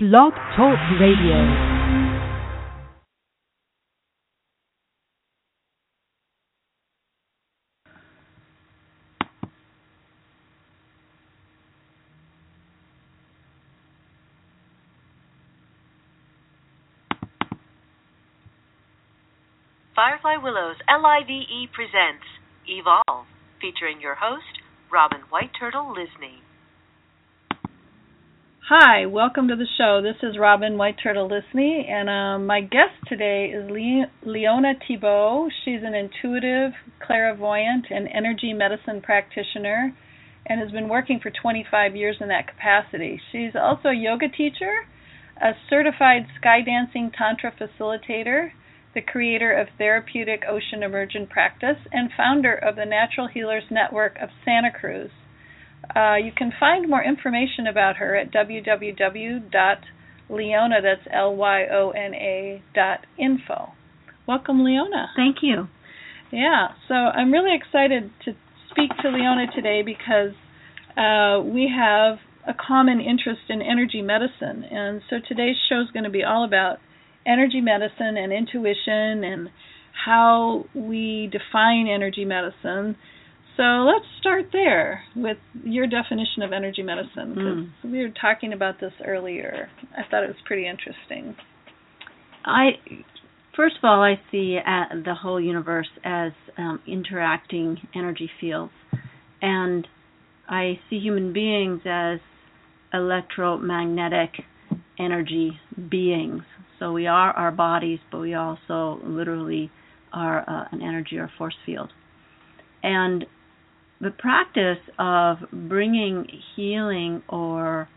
Blog Talk Radio. Firefly Willows LIVE presents Evolve, featuring your host, Robin White Turtle Lysne. Hi, welcome to the show. This is Robin White Turtle Lysne, and um, my guest today is Le- Lyona Thibault. She's an intuitive, clairvoyant, and energy medicine practitioner and has been working for 25 years in that capacity. She's also a yoga teacher, a certified sky dancing tantra facilitator, the creator of Therapeutic Ocean Immersion Practice, and founder of the Natural Healers Network of Santa Cruz. Uh, you can find more information about her at www.lyona, that's L-Y-O-N-A dot info. Welcome, Lyona. Thank you. Yeah, so I'm really excited to speak to Lyona today because uh, we have a common interest in energy medicine. And so today's show is going to be all about energy medicine and intuition and how we define energy medicine so let's start there with your definition of energy medicine because mm. we were talking about this earlier. I thought it was pretty interesting. I first of all, I see uh, the whole universe as um, interacting energy fields, and I see human beings as electromagnetic energy beings. So we are our bodies, but we also literally are uh, an energy or force field. And the practice of bringing healing or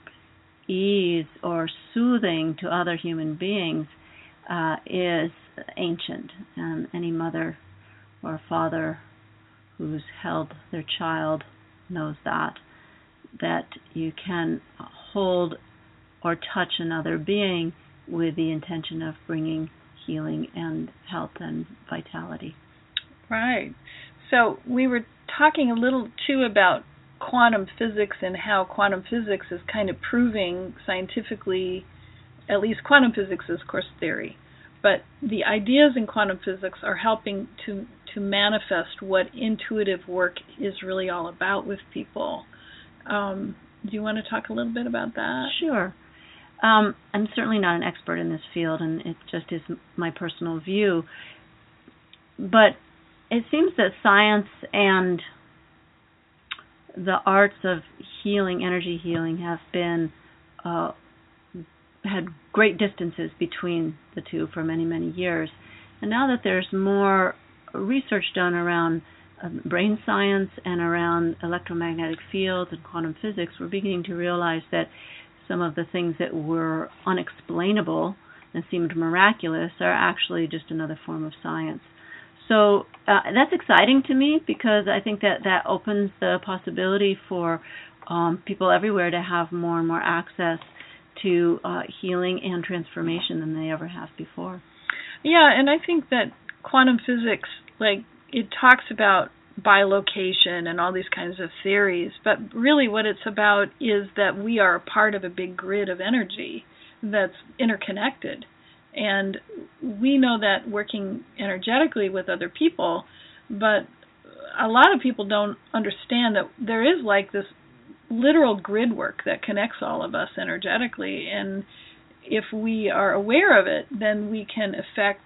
ease or soothing to other human beings uh, is ancient, and any mother or father who's held their child knows that that you can hold or touch another being with the intention of bringing healing and health and vitality. Right. So we were talking a little too about quantum physics and how quantum physics is kind of proving scientifically, at least quantum physics is of course theory, but the ideas in quantum physics are helping to to manifest what intuitive work is really all about with people. Um, do you want to talk a little bit about that? Sure. Um, I'm certainly not an expert in this field, and it just is my personal view. But it seems that science and the arts of healing, energy healing, have been uh, had great distances between the two for many, many years. And now that there's more research done around uh, brain science and around electromagnetic fields and quantum physics, we're beginning to realize that some of the things that were unexplainable and seemed miraculous are actually just another form of science. So uh, that's exciting to me because I think that that opens the possibility for um, people everywhere to have more and more access to uh, healing and transformation than they ever have before. Yeah, and I think that quantum physics, like it talks about bilocation and all these kinds of theories, but really what it's about is that we are a part of a big grid of energy that's interconnected and we know that working energetically with other people, but a lot of people don't understand that there is like this literal grid work that connects all of us energetically. And if we are aware of it then we can affect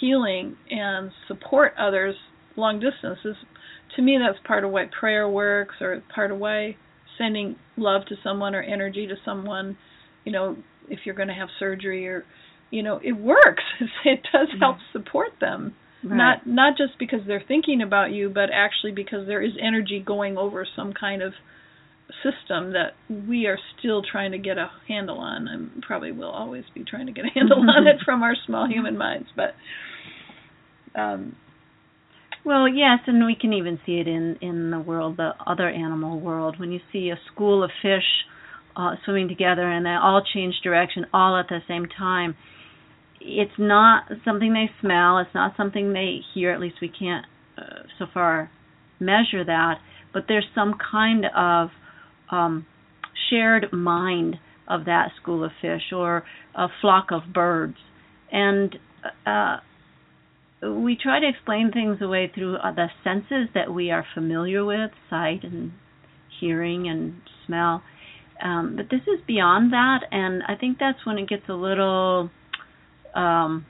healing and support others long distances. To me that's part of why prayer works or part of why sending love to someone or energy to someone you know if you're going to have surgery or you know it works it does help support them right. not not just because they're thinking about you but actually because there is energy going over some kind of system that we are still trying to get a handle on and probably will always be trying to get a handle on it from our small human minds but um well, yes, and we can even see it in in the world, the other animal world. When you see a school of fish uh, swimming together and they all change direction all at the same time, it's not something they smell. It's not something they hear. At least we can't uh, so far measure that. But there's some kind of um, shared mind of that school of fish or a flock of birds. And uh, we try to explain things away through uh, the senses that we are familiar with sight and hearing and smell. Um, but this is beyond that, and I think that's when it gets a little um,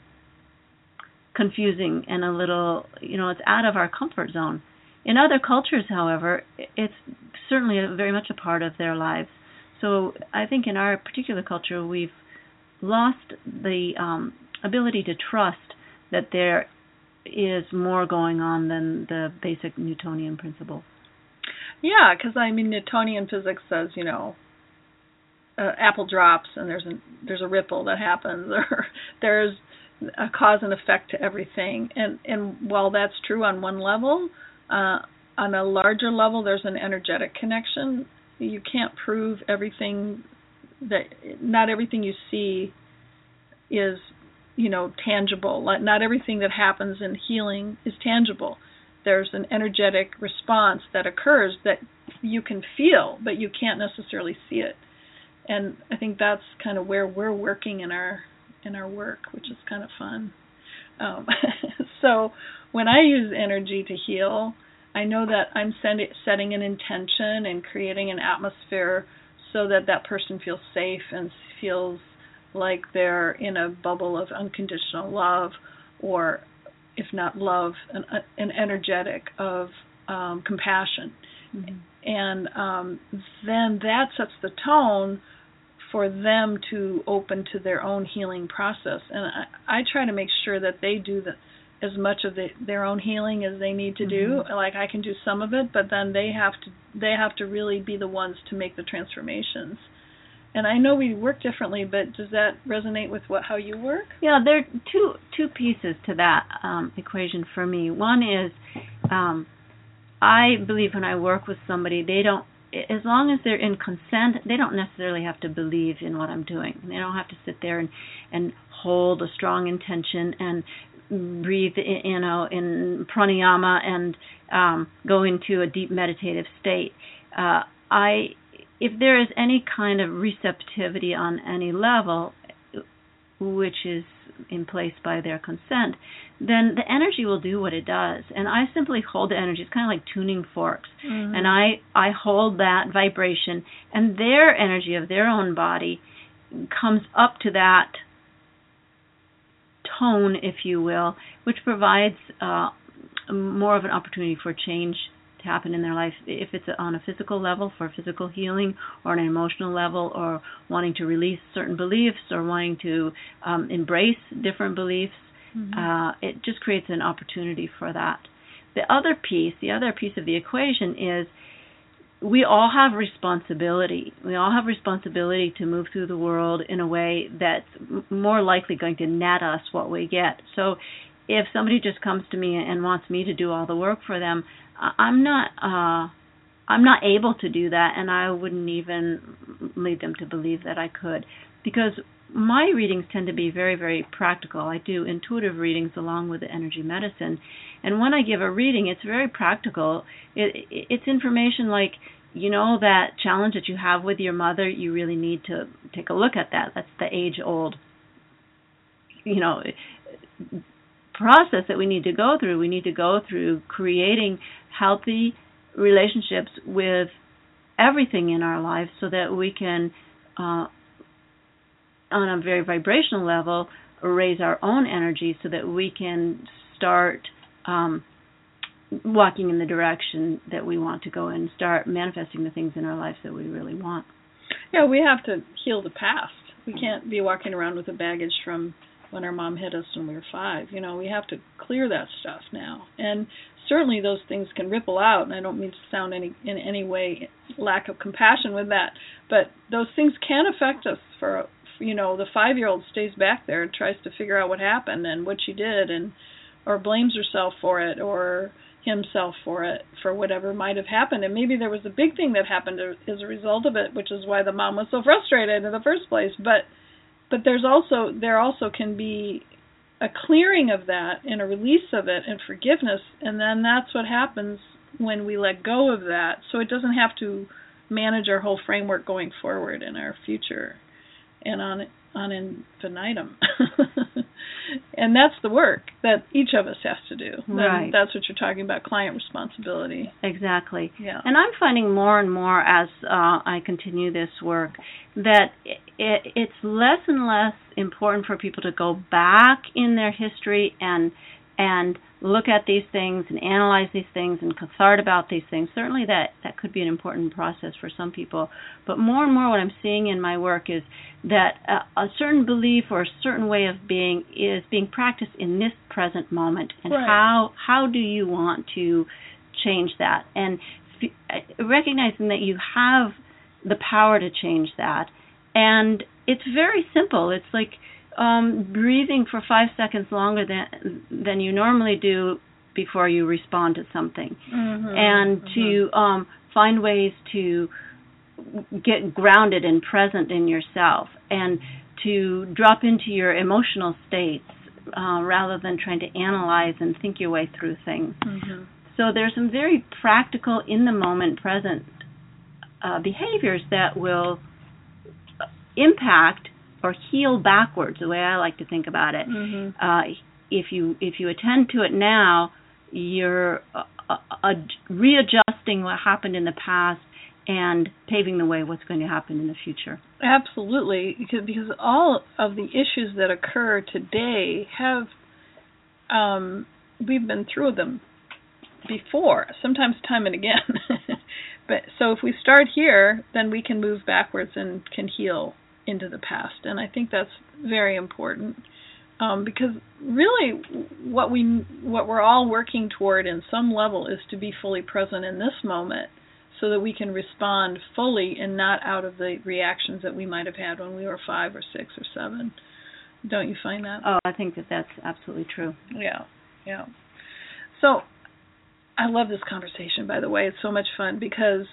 confusing and a little, you know, it's out of our comfort zone. In other cultures, however, it's certainly very much a part of their lives. So I think in our particular culture, we've lost the um, ability to trust that there is more going on than the basic Newtonian principles. Yeah, because I mean, Newtonian physics says, you know, uh, apple drops and there's a there's a ripple that happens, or there's a cause and effect to everything. And and while that's true on one level, uh, on a larger level, there's an energetic connection. You can't prove everything that not everything you see is you know tangible. Not everything that happens in healing is tangible. There's an energetic response that occurs that you can feel, but you can't necessarily see it. And I think that's kind of where we're working in our in our work, which is kind of fun. Um, so when I use energy to heal, I know that I'm sending, setting an intention and creating an atmosphere so that that person feels safe and feels like they're in a bubble of unconditional love, or if not love, an, an energetic of um, compassion. Mm-hmm. And um, then that sets the tone for them to open to their own healing process. And I, I try to make sure that they do the, as much of the, their own healing as they need to mm-hmm. do. Like I can do some of it, but then they have to they have to really be the ones to make the transformations. And I know we work differently, but does that resonate with what how you work? Yeah, there are two two pieces to that um, equation for me. One is um, I believe when I work with somebody, they don't as long as they're in consent, they don't necessarily have to believe in what I'm doing. They don't have to sit there and and hold a strong intention and breathe, you know, in pranayama and um, go into a deep meditative state. Uh, I if there is any kind of receptivity on any level, which is in place by their consent, then the energy will do what it does. And I simply hold the energy. It's kind of like tuning forks. Mm-hmm. And I, I hold that vibration, and their energy of their own body comes up to that tone, if you will, which provides uh, more of an opportunity for change to happen in their life, if it's on a physical level for physical healing, or an emotional level, or wanting to release certain beliefs, or wanting to um, embrace different beliefs. Mm-hmm. Uh, it just creates an opportunity for that. The other piece, the other piece of the equation is we all have responsibility. We all have responsibility to move through the world in a way that's more likely going to net us what we get. So if somebody just comes to me and wants me to do all the work for them, I'm not uh I'm not able to do that and I wouldn't even lead them to believe that I could because my readings tend to be very very practical. I do intuitive readings along with the energy medicine and when I give a reading it's very practical. It it's information like you know that challenge that you have with your mother, you really need to take a look at that. That's the age old you know process that we need to go through. We need to go through creating healthy relationships with everything in our lives so that we can, uh, on a very vibrational level, raise our own energy so that we can start um, walking in the direction that we want to go and start manifesting the things in our lives that we really want. Yeah, we have to heal the past. We can't be walking around with the baggage from when our mom hit us when we were five. You know, we have to clear that stuff now. And certainly those things can ripple out and I don't mean to sound any in any way lack of compassion with that, but those things can affect us for you know, the 5-year-old stays back there and tries to figure out what happened and what she did and or blames herself for it or himself for it for whatever might have happened and maybe there was a big thing that happened as a result of it which is why the mom was so frustrated in the first place but but there's also there also can be a clearing of that and a release of it and forgiveness and then that's what happens when we let go of that so it doesn't have to manage our whole framework going forward in our future and on on infinitum. and that's the work that each of us has to do. Right. that's what you're talking about, client responsibility. Exactly. Yeah. And I'm finding more and more as uh, I continue this work that it, it, it's less and less important for people to go back in their history and and look at these things and analyze these things and cathartic about these things. Certainly, that that could be an important process for some people. But more and more, what I'm seeing in my work is that a, a certain belief or a certain way of being is being practiced in this present moment. And Right. how how do you want to change that? And recognizing that you have the power to change that, and it's very simple. It's like um, breathing for five seconds longer than than you normally do before you respond to something, Mhm, and mhm. to um, find ways to get grounded and present in yourself, and to drop into your emotional states uh, rather than trying to analyze and think your way through things. Mhm. So there's some very practical, in the moment, present uh, behaviors that will impact or heal backwards. The way I like to think about it. Mhm. Uh, if you if you attend to it now, you're uh, uh, readjusting what happened in the past and paving the way what's going to happen in the future. Absolutely, because because all of the issues that occur today have um, we've been through them before, sometimes time and again. but so if we start here, then we can move backwards and can heal into the past, and I think that's very important. Um, because really, what we what we're all working toward in some level is to be fully present in this moment, so that we can respond fully and not out of the reactions that we might have had when we were five or six or seven. Don't you find that? Oh, I think that that's absolutely true. Yeah, yeah. So, I love this conversation. By the way, it's so much fun because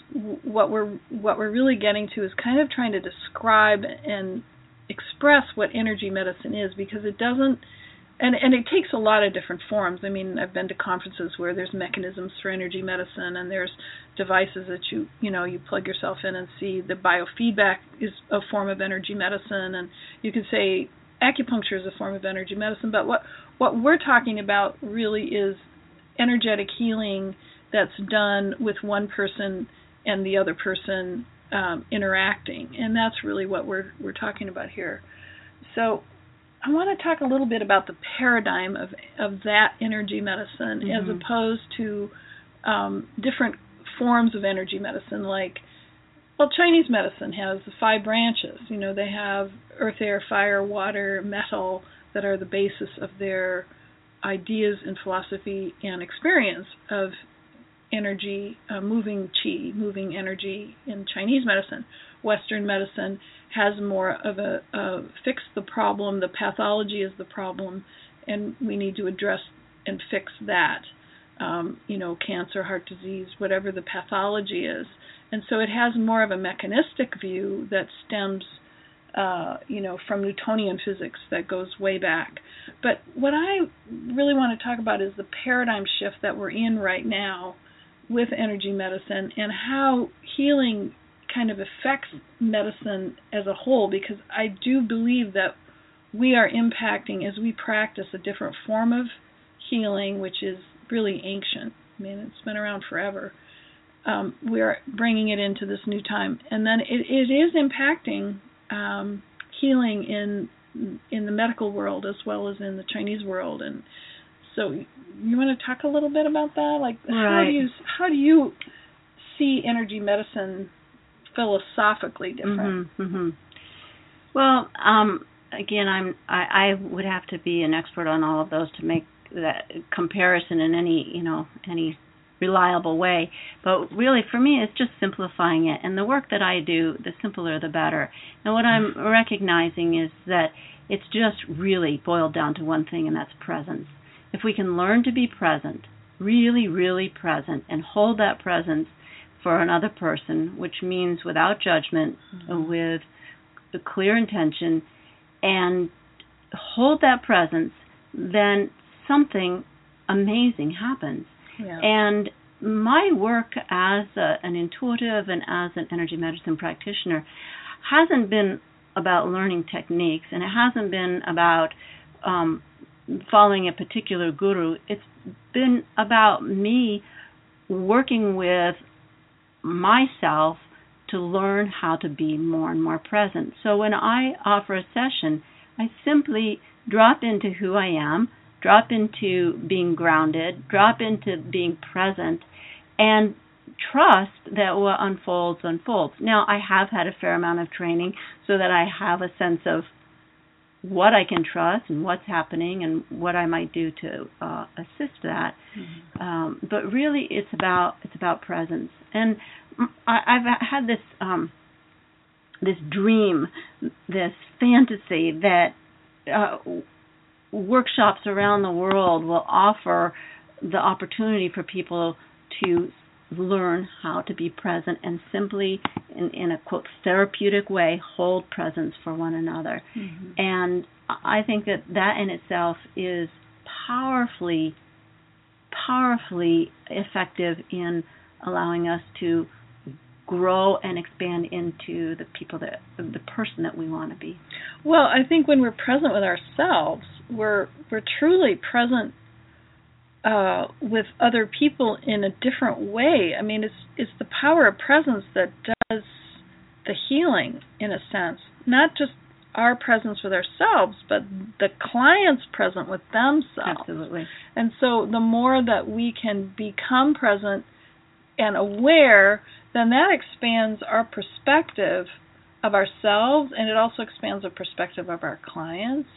what we're what we're really getting to is kind of trying to describe and express what energy medicine is because it doesn't and and it takes a lot of different forms. I mean, I've been to conferences where there's mechanisms for energy medicine and there's devices that you you know you plug yourself in and see the biofeedback is a form of energy medicine and you could say acupuncture is a form of energy medicine, but what what we're talking about really is energetic healing that's done with one person and the other person um, interacting, and that's really what we're we're talking about here. So, I want to talk a little bit about the paradigm of of that energy medicine as Mhm. opposed to um, different forms of energy medicine, like well, Chinese medicine has the five branches. You know, they have earth, air, fire, water, metal that are the basis of their ideas and philosophy and experience of energy, uh, moving chi, moving energy in Chinese medicine. Western medicine has more of a, a fix the problem, the pathology is the problem, and we need to address and fix that. Um, you know, cancer, heart disease, whatever the pathology is. And so it has more of a mechanistic view that stems, uh, you know, from Newtonian physics that goes way back. But what I really want to talk about is the paradigm shift that we're in right now with energy medicine and how healing kind of affects medicine as a whole because I do believe that we are impacting as we practice a different form of healing which is really ancient. I mean, it's been around forever. Um, we are bringing it into this new time, and then it, it is impacting um, healing in in the medical world as well as in the Chinese world. And so, you want to talk a little bit about that? Like, how do you how do you see energy medicine philosophically different? hmm hmm Well, um, again, I'm I, I would have to be an expert on all of those to make that comparison in any you know any reliable way. But really, for me, it's just simplifying it. And the work that I do, the simpler the better. And what I'm recognizing is that it's just really boiled down to one thing, and that's presence. If we can learn to be present, really, really present, and hold that presence for another person, which means without judgment, uh, with a clear intention, and hold that presence, then something amazing happens. Yeah. And my work as a, an intuitive and as an energy medicine practitioner hasn't been about learning techniques, and it hasn't been about um, following a particular guru. It's been about me working with myself to learn how to be more and more present. So when I offer a session, I simply drop into who I am, drop into being grounded, drop into being present, and trust that what unfolds unfolds. Now, I have had a fair amount of training so that I have a sense of what I can trust and what's happening and what I might do to uh, assist that. Mm-hmm. Um, but really, it's about it's about presence. And I, I've had this um, this dream, this fantasy that uh, workshops around the world will offer the opportunity for people to learn how to be present and simply in, in a quote therapeutic way hold presence for one another mm-hmm. and i think that that in itself is powerfully powerfully effective in allowing us to grow and expand into the people that the person that we want to be well i think when we're present with ourselves we're we're truly present uh, with other people in a different way. I mean, it's it's the power of presence that does the healing in a sense, not just our presence with ourselves, but the client's present with themselves. Absolutely. And so the more that we can become present and aware, then that expands our perspective of ourselves and it also expands the perspective of our clients.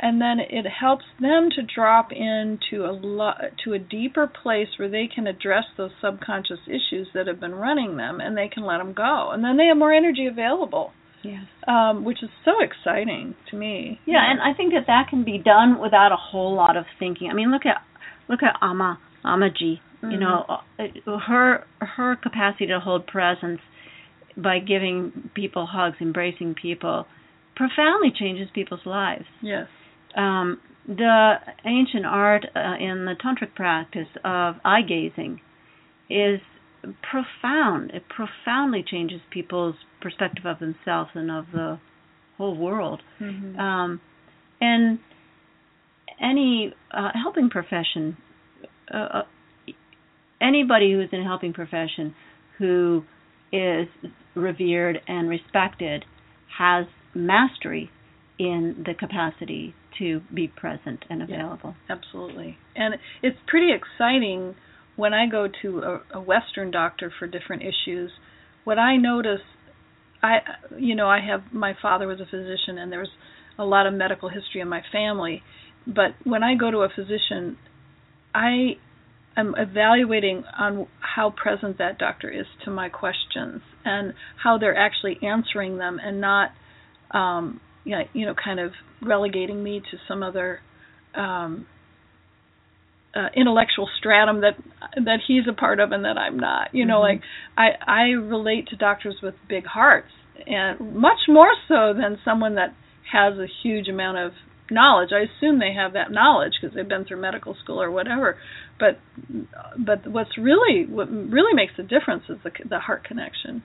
And then it helps them to drop into a lo- to a deeper place where they can address those subconscious issues that have been running them and they can let them go. And then they have more energy available. Yes. Um which is so exciting to me. Yeah, yeah, and i think that that can be done without a whole lot of thinking. I mean look at look at ama Ammachi mm-hmm. you know uh, her her capacity to hold presence by giving people hugs embracing people profoundly changes people's lives yes um, the ancient art uh, in the tantric practice of eye gazing is profound. It profoundly changes people's perspective of themselves and of the whole world. Mm-hmm. Um, and any uh, helping profession, uh, uh anybody who's in a helping profession who is revered and respected has mastery in the capacity to be present and available. Yeah, absolutely. And it's pretty exciting when I go to a, a Western doctor for different issues. What I notice, I you know I have my father was a physician and there's a lot of medical history in my family, but when I go to a physician, I am evaluating on how present that doctor is to my questions and how they're actually answering them and not um, you know, kind of relegating me to some other um, uh, intellectual stratum that that he's a part of and that I'm not. You know, mm-hmm. like I I relate to doctors with big hearts and much more so than someone that has a huge amount of knowledge. I assume they have that knowledge because they've been through medical school or whatever. But but what's really what really makes a difference is the the heart connection.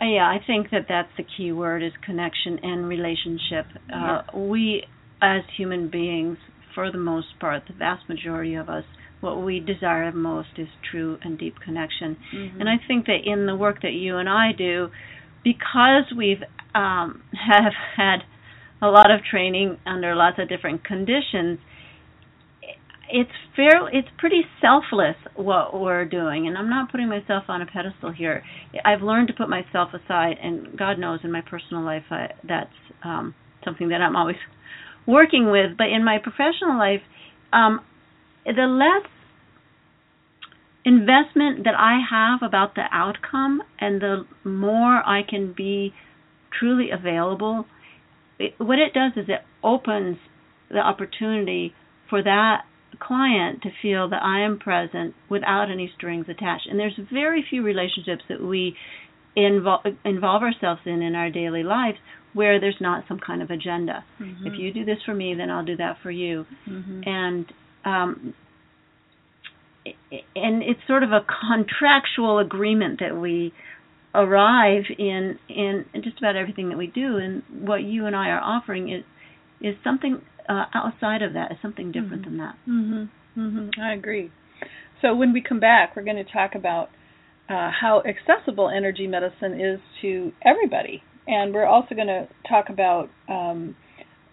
Uh, yeah, I think that that's the key word is connection and relationship. Uh, we, as human beings, for the most part, the vast majority of us, what we desire most is true and deep connection. Mm-hmm. And I think that in the work that you and I do, because we've um, have had a lot of training under lots of different conditions, it's fair it's pretty selfless what we're doing. And i'm not putting myself on a pedestal here. I've learned to put myself aside and god knows in my personal life I, that's um something that i'm always working with. But in my professional life um the less investment that i have about the outcome and the more i can be truly available it, what it does is it opens the opportunity for that client to feel that I am present without any strings attached. And there's very few relationships that we involve involve ourselves in in our daily lives where there's not some kind of agenda. Mm-hmm. If you do this for me, then I'll do that for you. Mm-hmm. And um, and it's sort of a contractual agreement that we arrive in in just about everything that we do and what you and I are offering is is something uh, outside of that is something different mm-hmm. than that. Mhm. Mhm. I agree. So when we come back, we're going to talk about uh, how accessible energy medicine is to everybody, and we're also going to talk about um,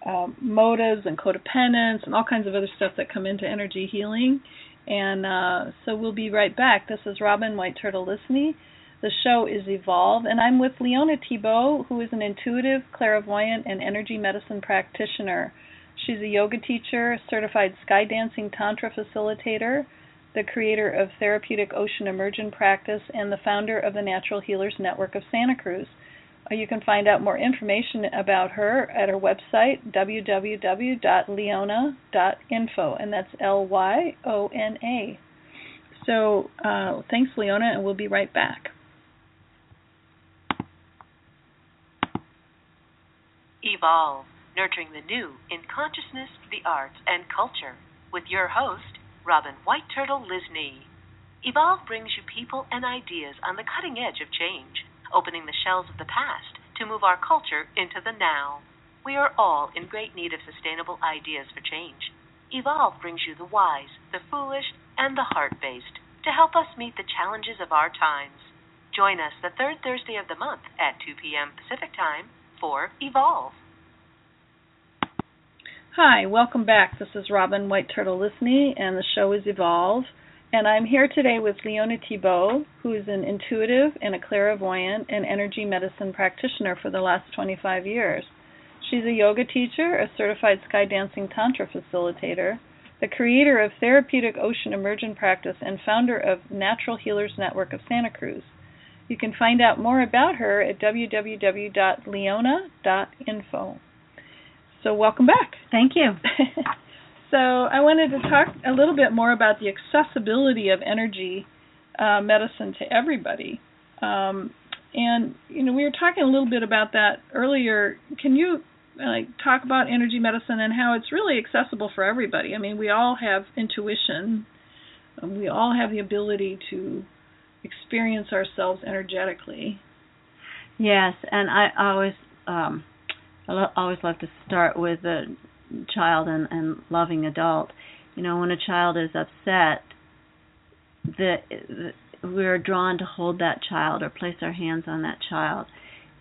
um, motives and codependence and all kinds of other stuff that come into energy healing. And uh, so we'll be right back. This is Robin White Turtle Lysne. The show is Evolve, and I'm with Lyona Thibault, who is an intuitive, clairvoyant, and energy medicine practitioner. She's a yoga teacher, certified sky dancing tantra facilitator, the creator of Therapeutic Ocean Immersion Practice, and the founder of the Natural Healers Network of Santa Cruz. Uh, you can find out more information about her at her website, www.lyona.info, and that's L Y O N A. So uh, thanks, Lyona, and we'll be right back. Evolve, nurturing the new in consciousness, the arts, and culture, with your host, Robin White Turtle Lysne. Evolve brings you people and ideas on the cutting edge of change, opening the shells of the past to move our culture into the now. We are all in great need of sustainable ideas for change. Evolve brings you the wise, the foolish, and the heart based to help us meet the challenges of our times. Join us the third Thursday of the month at 2 p.m. Pacific Time for Evolve. Hi, welcome back. This is Robin White Turtle Lysne, and the show is Evolve. And I'm here today with Lyona Thibault, who is an intuitive and a clairvoyant and energy medicine practitioner for the last 25 years. She's a yoga teacher, a certified sky dancing tantra facilitator, the creator of Therapeutic Ocean Immersion Practice, and founder of Natural Healers Network of Santa Cruz. You can find out more about her at www.lyona.info. So, welcome back. Thank you. so, I wanted to talk a little bit more about the accessibility of energy uh, medicine to everybody. Um, and you know, we were talking a little bit about that earlier. Can you like talk about energy medicine and how it's really accessible for everybody? I mean, we all have intuition. We all have the ability to experience ourselves energetically. Yes, and I always um I lo- always love to start with a child and, and loving adult. You know, when a child is upset, the, the we're drawn to hold that child or place our hands on that child.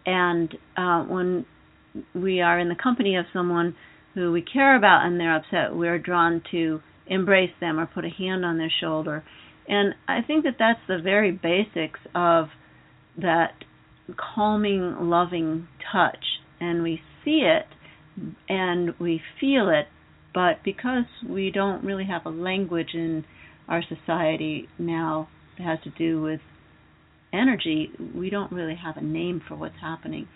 And uh, when we are in the company of someone who we care about and they're upset, we're drawn to embrace them or put a hand on their shoulder. And I think that that's the very basics of that calming, loving touch. And we see it and we feel it, but because we don't really have a language in our society now that has to do with energy, we don't really have a name for what's happening.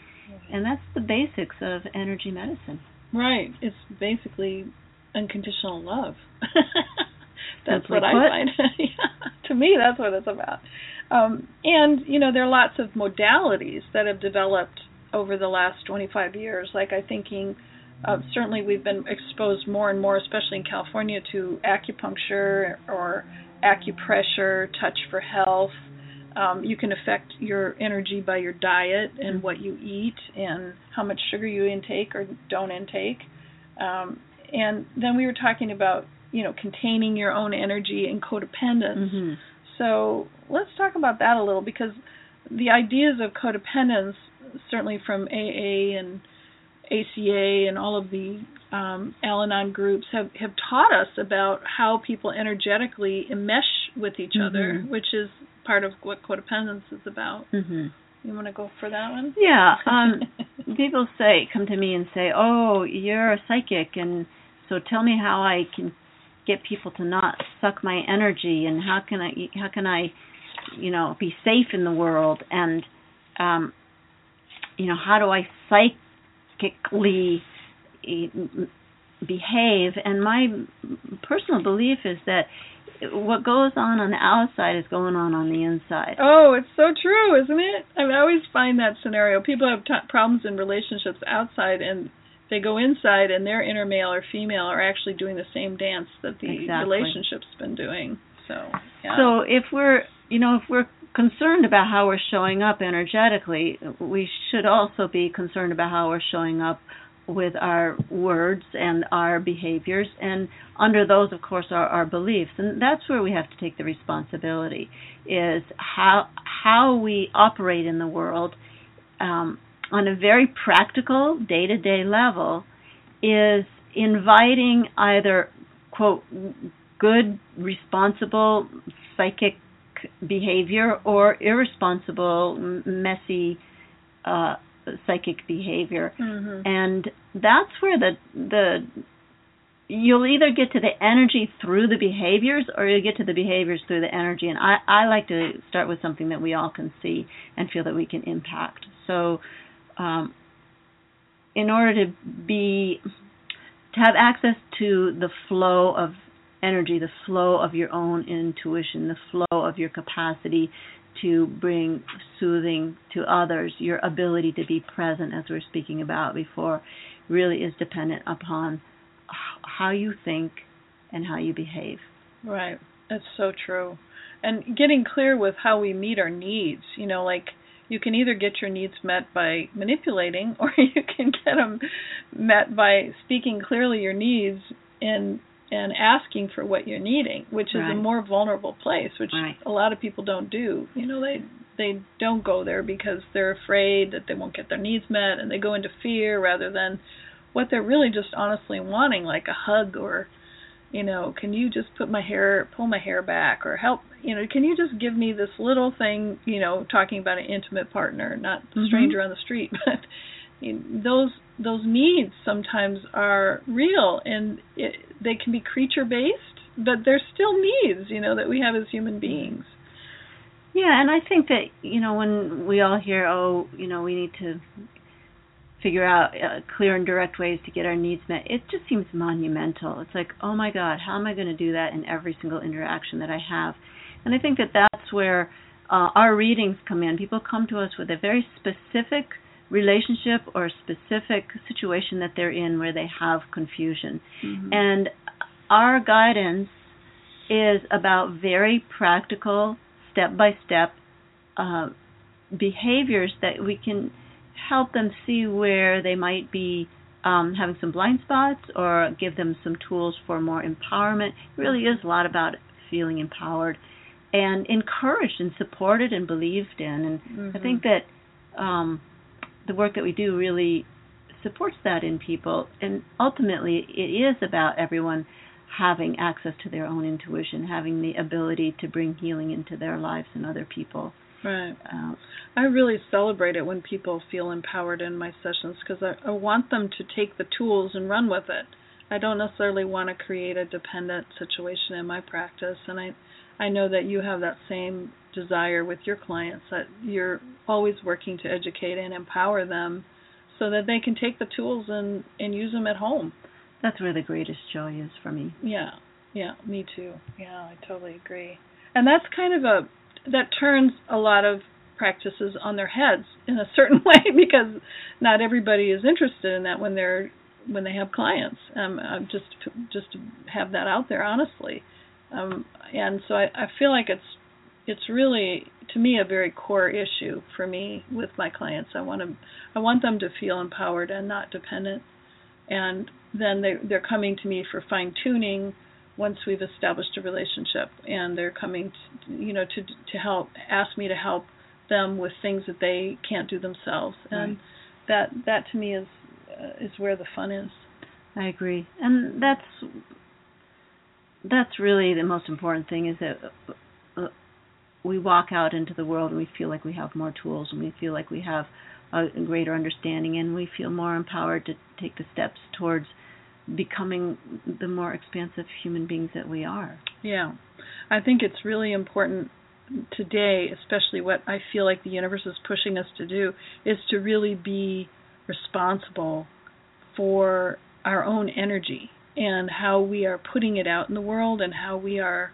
And that's the basics of energy medicine. Right. It's basically unconditional love. that's what. I find. yeah. To me, that's what it's about. Um, and you know, there are lots of modalities that have developed over the last 25 years. Like I'm thinking, uh, certainly we've been exposed more and more, especially in California, to acupuncture or acupressure, touch for health. Um, you can affect your energy by your diet and what you eat and how much sugar you intake or don't intake. Um, and then we were talking about, you know, containing your own energy and codependence. Mhm. So let's talk about that a little because the ideas of codependence, certainly from AA and ACA and all of the um, Al-Anon groups, have, have taught us about how people energetically mesh with each other, Mhm. which is part of what codependence is about. Mhm. You want to go for that one? Yeah, um people say come to me and say, "Oh, you're a psychic and so tell me how I can get people to not suck my energy and how can I how can I you know be safe in the world and um you know how do I psychically eh, behave and my personal belief is that what goes on on the outside is going on on the inside. Oh, it's so true, isn't it? I, mean, I always find that scenario. People have t- problems in relationships outside, and they go inside, and their inner male or female are actually doing the same dance that the Exactly. relationship's been doing. So, yeah. So if we're, you know, if we're concerned about how we're showing up energetically, we should also be concerned about how we're showing up with our words and our behaviors and under those of course are our beliefs and that's where we have to take the responsibility is how how we operate in the world um, on a very practical day-to-day level is inviting either quote good responsible psychic behavior or irresponsible messy uh, psychic behavior. Mm-hmm. and that's where the the you'll either get to the energy through the behaviors or you'll get to the behaviors through the energy. And I, I like to start with something that we all can see and feel that we can impact. So um, in order to be to have access to the flow of energy the flow of your own intuition the flow of your capacity to bring soothing to others, your ability to be present, as we are speaking about before, really is dependent upon how you think and how you behave. Right. That's so true. And getting clear with how we meet our needs, you know, like you can either get your needs met by manipulating or you can get them met by speaking clearly your needs and and asking for what you're needing, which is right. a more vulnerable place, which right. a lot of people don't do. You know, they they don't go there because they're afraid that they won't get their needs met and they go into fear rather than what they're really just honestly wanting like a hug or you know, can you just put my hair pull my hair back or help, you know, can you just give me this little thing, you know, talking about an intimate partner, not a mm-hmm. stranger on the street, but you know, those those needs sometimes are real and it, they can be creature based, but they're still needs, you know, that we have as human beings. Yeah, and I think that you know when we all hear, oh, you know, we need to figure out uh, clear and direct ways to get our needs met, it just seems monumental. It's like, oh my God, how am I going to do that in every single interaction that I have? And I think that that's where uh, our readings come in. People come to us with a very specific relationship or specific situation that they're in where they have confusion. Mm-hmm. And our guidance is about very practical, step by step behaviors that we can help them see where they might be um, having some blind spots or give them some tools for more empowerment. It really is a lot about feeling empowered and encouraged and supported and believed in. And mm-hmm. I think that um, the work that we do really supports that in people. And ultimately, it is about everyone having access to their own intuition, having the ability to bring healing into their lives and other people. Right. Uh, I really celebrate it when people feel empowered in my sessions because I, I want them to take the tools and run with it. I don't necessarily want to create a dependent situation in my practice, and I I know that you have that same desire with your clients that you're always working to educate and empower them so that they can take the tools and and use them at home. That's where the greatest joy is for me. Yeah. Yeah, me too. Yeah, I totally agree. And that's kind of a that turns a lot of practices on their heads in a certain way because not everybody is interested in that when they're when they have clients. Um, just just to have that out there honestly. Um, and so I, I feel like it's it's really to me a very core issue for me with my clients. I want to I want them to feel empowered and not dependent. And then they they're coming to me for fine tuning once we've established a relationship and they're coming to, you know to to help ask me to help them with things that they can't do themselves. And right. that that to me is uh, is where the fun is. I agree. And that's that's really the most important thing is that uh, we walk out into the world and we feel like we have more tools and we feel like we have a greater understanding and we feel more empowered to take the steps towards becoming the more expansive human beings that we are. Yeah. I think it's really important today, especially what I feel like the universe is pushing us to do, is to really be responsible for our own energy and how we are putting it out in the world and how we are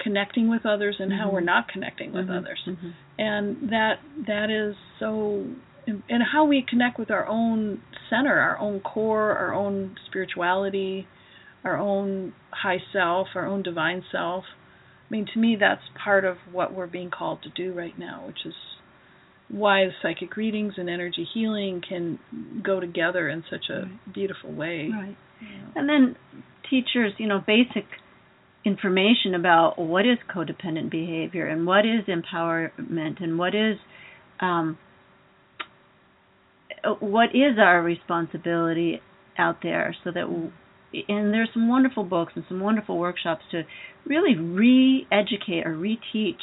connecting with others and mm-hmm. how we're not connecting with mm-hmm. others. Mm-hmm. And that that is so and how we connect with our own center, our own core, our own spirituality, our own high self, our own divine self. I mean, to me, that's part of what we're being called to do right now, which is why the psychic readings and energy healing can go together in such a Right. beautiful way. Right. you know. And then teachers, you know, basic information about what is codependent behavior and what is empowerment and what is um, what is our responsibility out there so that and there's some wonderful books and some wonderful workshops to really re-educate or reteach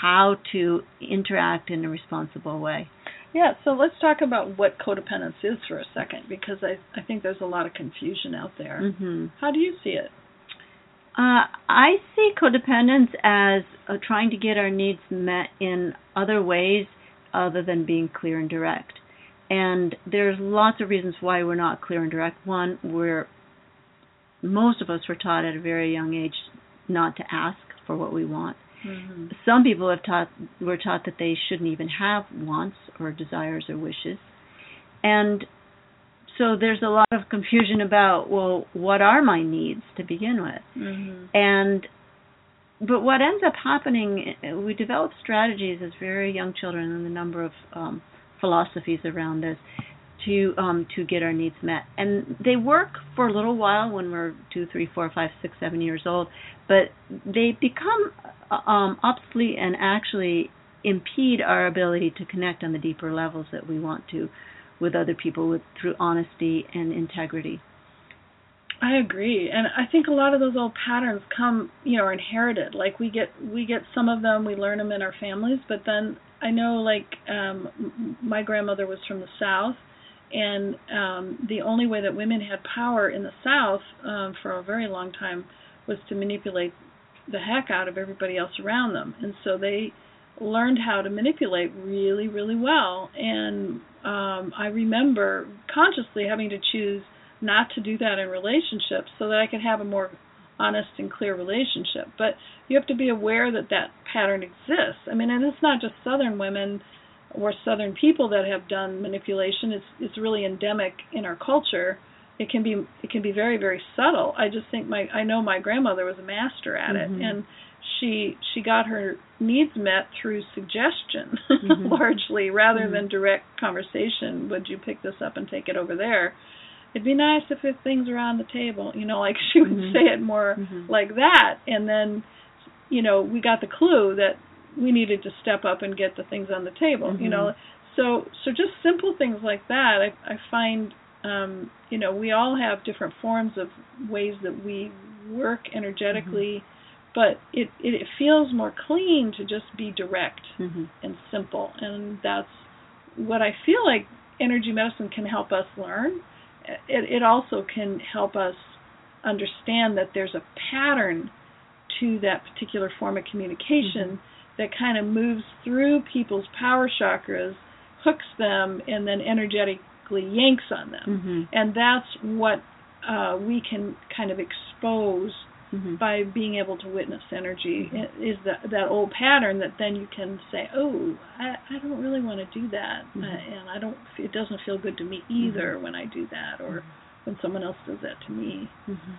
how to interact in a responsible way. Yeah, so let's talk about what codependence is for a second because I I think there's a lot of confusion out there. Mm-hmm. How do you see it? Uh, I see codependence as uh, trying to get our needs met in other ways other than being clear and direct. And there's lots of reasons why we're not clear and direct. One, we're most of us were taught at a very young age not to ask for what we want. Mm-hmm. Some people have taught were taught that they shouldn't even have wants or desires or wishes. And so there's a lot of confusion about well, what are my needs to begin with? Mm-hmm. and but what ends up happening we develop strategies as very young children and the number of um, philosophies around us to um, to get our needs met. And they work for a little while when we're two three four five six seven years old but they become uh, um, obsolete and actually impede our ability to connect on the deeper levels that we want to with other people with through honesty and integrity. I agree, and I think a lot of those old patterns come, you know, are inherited. Like we get we get some of them, we learn them in our families, but then I know like um my grandmother was from the South, and um the only way that women had power in the South um for a very long time was to manipulate the heck out of everybody else around them, and so they learned how to manipulate really really well. And um I remember consciously having to choose not to do that in relationships so that I could have a more honest and clear relationship. But you have to be aware that that pattern exists. I mean, and it's not just Southern women or Southern people that have done manipulation. It's it's really endemic in our culture. It can be it can be very very subtle. I just think my I know my grandmother was a master at it, and she she got her needs met through suggestion Mhm. largely rather Mhm. than direct conversation. Would you pick this up and take it over there? It'd be nice if things are on the table you know like she would Mhm. say it more Mhm. like that and then you know we got the clue that we needed to step up and get the things on the table you Mhm. know so so just simple things like that i i find um you know we all have different forms of ways that we work energetically but it, it it feels more clean to just be direct Mhm. and simple and that's what i feel like energy medicine can help us learn it, it also can help us understand that there's a pattern to that particular form of communication that kind of moves through people's power chakras, hooks them, and then energetically yanks on them. Mhm. And that's what uh, we can kind of expose Mhm. by being able to witness energy is that that old pattern that then you can say, oh, I, I don't really want to do that, Mhm. uh, and I don't. It doesn't feel good to me either when I do that, or when someone else does that to me. Mhm.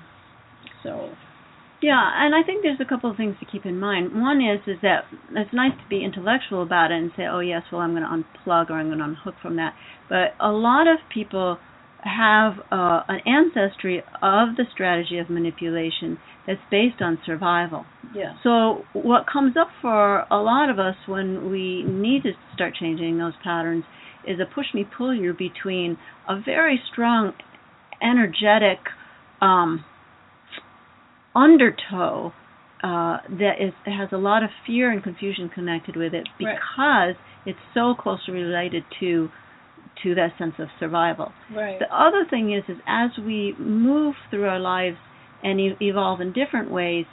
So Yeah, and I think there's a couple of things to keep in mind. One is is that it's nice to be intellectual about it and say, "Oh yes, well I'm going to unplug or I'm going to unhook from that." But a lot of people have uh, an ancestry of the strategy of manipulation that's based on survival. yeah, So what comes up for a lot of us when we need to start changing those patterns is a push me pull you between a very strong energetic um, undertow uh, that is has a lot of fear and confusion connected with it Right. because it's so closely related to to that sense of survival. right, The other thing is, is as we move through our lives and e- evolve in different ways,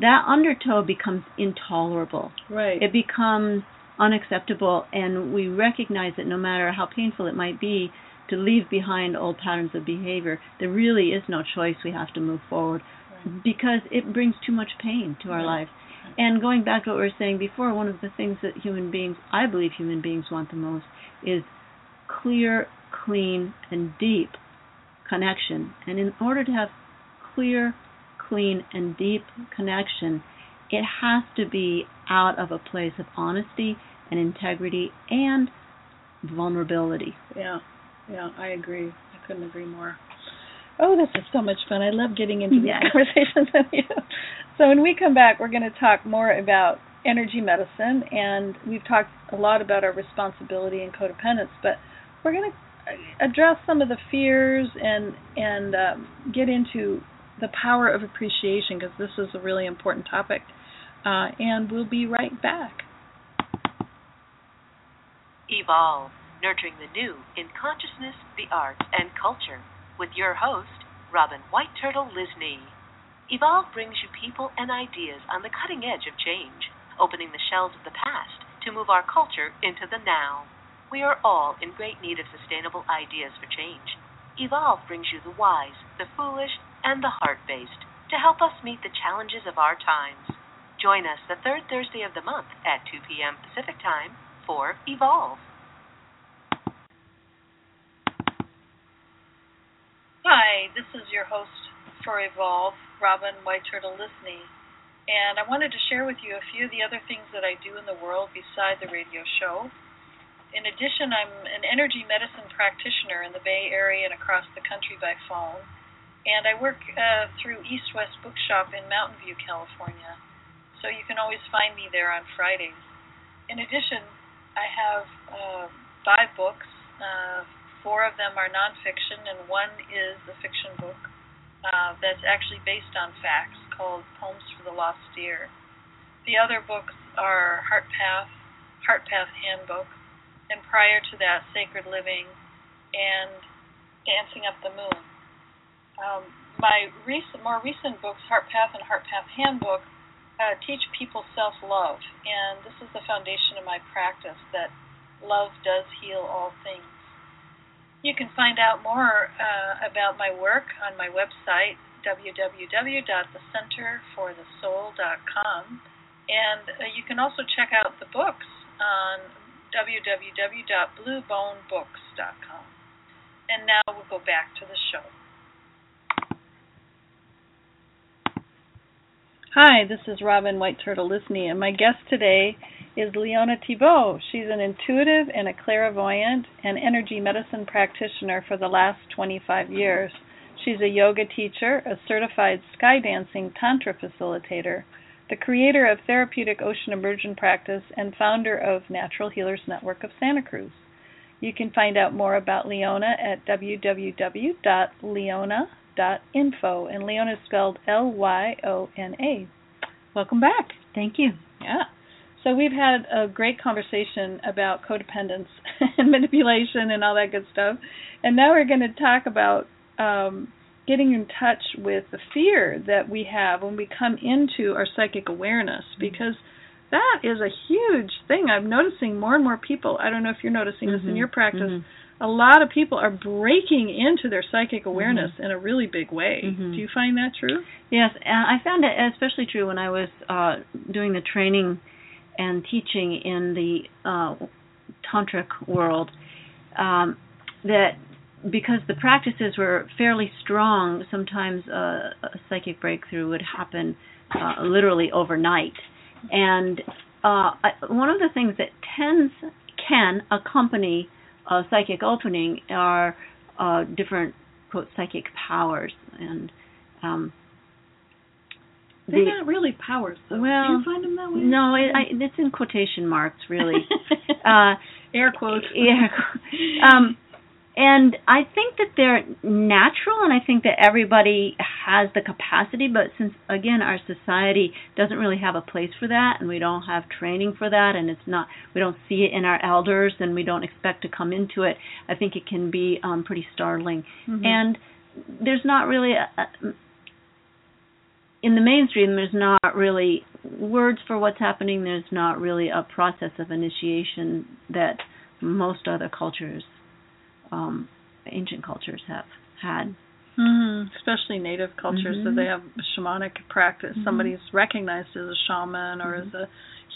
that undertow becomes intolerable. right, It becomes unacceptable, and we recognize that no matter how painful it might be to leave behind old patterns of behavior, there really is no choice. We have to move forward because it brings too much pain to our Right. lives. And going back to what we were saying before, one of the things that human beings, I believe human beings want the most, is clear, clean, and deep connection. And in order to have clear, clean, and deep connection, it has to be out of a place of honesty and integrity and vulnerability. Yeah, yeah, I agree. I couldn't agree more. Oh, this is so much fun. I love getting into these conversations with you. So when we come back, we're going to talk more about energy medicine, and we've talked a lot about our responsibility and codependence, but we're going to address some of the fears and and um, get into the power of appreciation because this is a really important topic. Uh, and we'll be right back. Evolve, nurturing the new in consciousness, the arts, and culture, with your host, Robin White Turtle Lysne. Evolve brings you people and ideas on the cutting edge of change, opening the shells of the past to move our culture into the now. We are all in great need of sustainable ideas for change. Evolve brings you the wise, the foolish, and the heart based to help us meet the challenges of our times. Join us the third Thursday of the month at 2 p.m. Pacific Time for Evolve. Hi, this is your host for Evolve, Robin White Turtle Lysne, and I wanted to share with you a few of the other things that I do in the world beside the radio show. In addition, I'm an energy medicine practitioner in the Bay Area and across the country by phone, and I work uh, through East West Bookshop in Mountain View, California. So you can always find me there on Fridays. In addition, I have uh, five books. Uh, four of them are nonfiction, and one is a fiction book uh, that's actually based on facts called Poems for the Lost Deer. The other books are Heart Path, Heart Path Handbook, and prior to that, Sacred Living and Dancing Up the Moon. Um, my recent, more recent books, Heart Path and Heart Path Handbook, uh, teach people self love, and this is the foundation of my practice that love does heal all things. You can find out more uh, about my work on my website, www.thecenterforthesoul.com, and uh, you can also check out the books on www.bluebonebooks.com. And now we'll go back to the show. Hi, this is Robin White Turtle Lysne, and my guest today is Lyona Thibault. She's an intuitive and a clairvoyant and energy medicine practitioner for the last 25 years. She's a yoga teacher, a certified sky dancing tantra facilitator, the creator of Therapeutic Ocean Immersion Practice, and founder of Natural Healers Network of Santa Cruz. You can find out more about Lyona at www.lyona.info, and Lyona is spelled L Y O N A. Welcome back. Thank you. Yeah. So we've had a great conversation about codependence and manipulation and all that good stuff, and now we're going to talk about um, getting in touch with the fear that we have when we come into our psychic awareness, because that is a huge thing. I'm noticing more and more people. I don't know if you're noticing this in Mhm, your practice. mhm. A lot of people are breaking into their psychic awareness in a really big way. Mhm. Do you find that true? Yes, and I found it especially true when I was uh, doing the training and teaching in the uh, tantric world. Um, that because the practices were fairly strong, sometimes uh, a psychic breakthrough would happen uh, literally overnight. And uh, I, one of the things that tends can accompany a psychic opening are uh, different quote psychic powers and um, They're the- not really powers, though. Well, Do you find them that way? no, it, I, it's in quotation marks, really. uh, Air quotes. yeah. Um, and I think that they're natural, and I think that everybody has the capacity. But since again, our society doesn't really have a place for that, and we don't have training for that, and it's not, we don't see it in our elders, and we don't expect to come into it. I think it can be um, pretty startling. Mhm. And there's not really a, a in the mainstream there's not really words for what's happening there's not really a process of initiation that most other cultures um ancient cultures have had hmm Especially native cultures, that Mhm. they have shamanic practice. Mhm. Somebody's recognized as a shaman or as a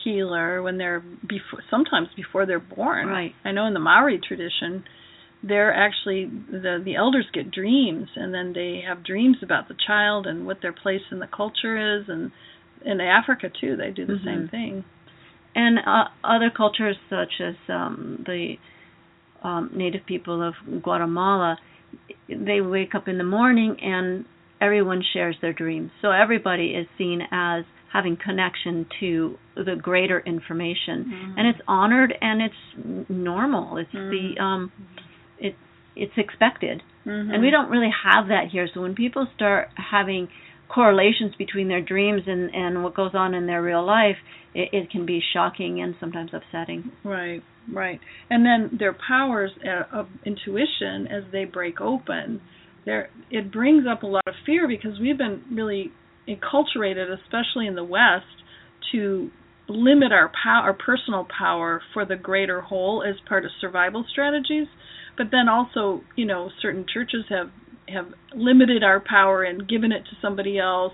healer when they're before, sometimes before they're born. Right. I know in the Maori tradition, they're actually the the elders get dreams, and then they have dreams about the child and what their place in the culture is, and in Africa too, they do the same thing. and uh, other cultures such as um, the um, native people of Guatemala, they wake up in the morning and everyone shares their dreams. So everybody is seen as having connection to the greater information, Mhm. and it's honored and it's normal. It's Mhm. the um, it it's expected, Mhm. and we don't really have that here. So when people start having correlations between their dreams and and what goes on in their real life, it, it can be shocking and sometimes upsetting. Right, right. And then their powers uh, of intuition as they break open, there it brings up a lot of fear because we've been really enculturated, especially in the West, to limit our power, our personal power for the greater whole as part of survival strategies. But then also, you know, certain churches have have limited our power and given it to somebody else,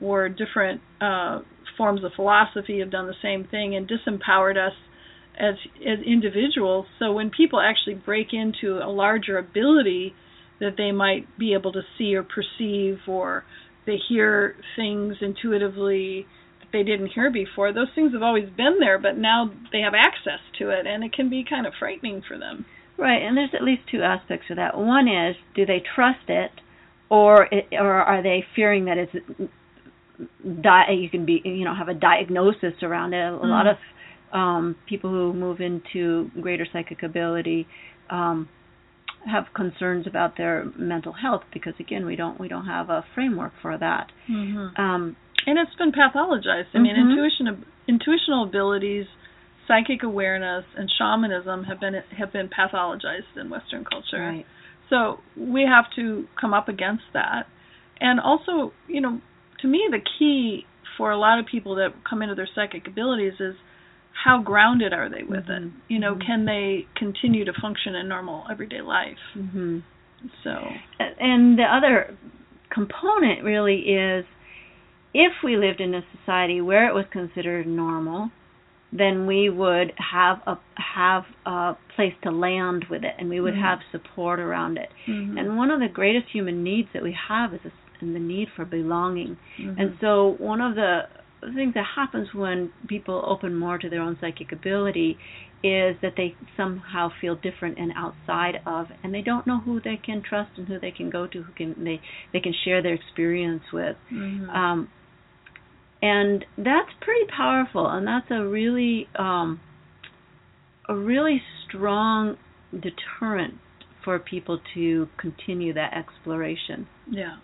or different uh, forms of philosophy have done the same thing and disempowered us as as individuals. So when people actually break into a larger ability that they might be able to see or perceive, or they hear things intuitively that they didn't hear before, those things have always been there, but now they have access to it, and it can be kind of frightening for them. Right, and there's at least two aspects of that. One is, do they trust it, or it, or are they fearing that it's di- you can be you know have a diagnosis around it. A Mm. lot of um, people who move into greater psychic ability um, have concerns about their mental health because again we don't we don't have a framework for that. Mm-hmm. Um, And it's been pathologized. I mean, Mhm. intuition, intuitional abilities, psychic awareness, and shamanism have been have been pathologized in Western culture. right. So we have to come up against that. And also, you know, to me, the key for a lot of people that come into their psychic abilities is how grounded are they with it? Mhm. You know, Mhm. can they continue to function in normal everyday life? Mm-hmm. So, And the other component really is if we lived in a society where it was considered normal, then we would have a have a place to land with it and we would Mhm. have support around it. mhm. And one of the greatest human needs that we have is a, the need for belonging. Mhm. And so one of the things that happens when people open more to their own psychic ability is that they somehow feel different and outside of and they don't know who they can trust and who they can go to who can they they can share their experience with Mhm. um and that's pretty powerful and that's a really um a really strong deterrent for people to continue that exploration Yeah,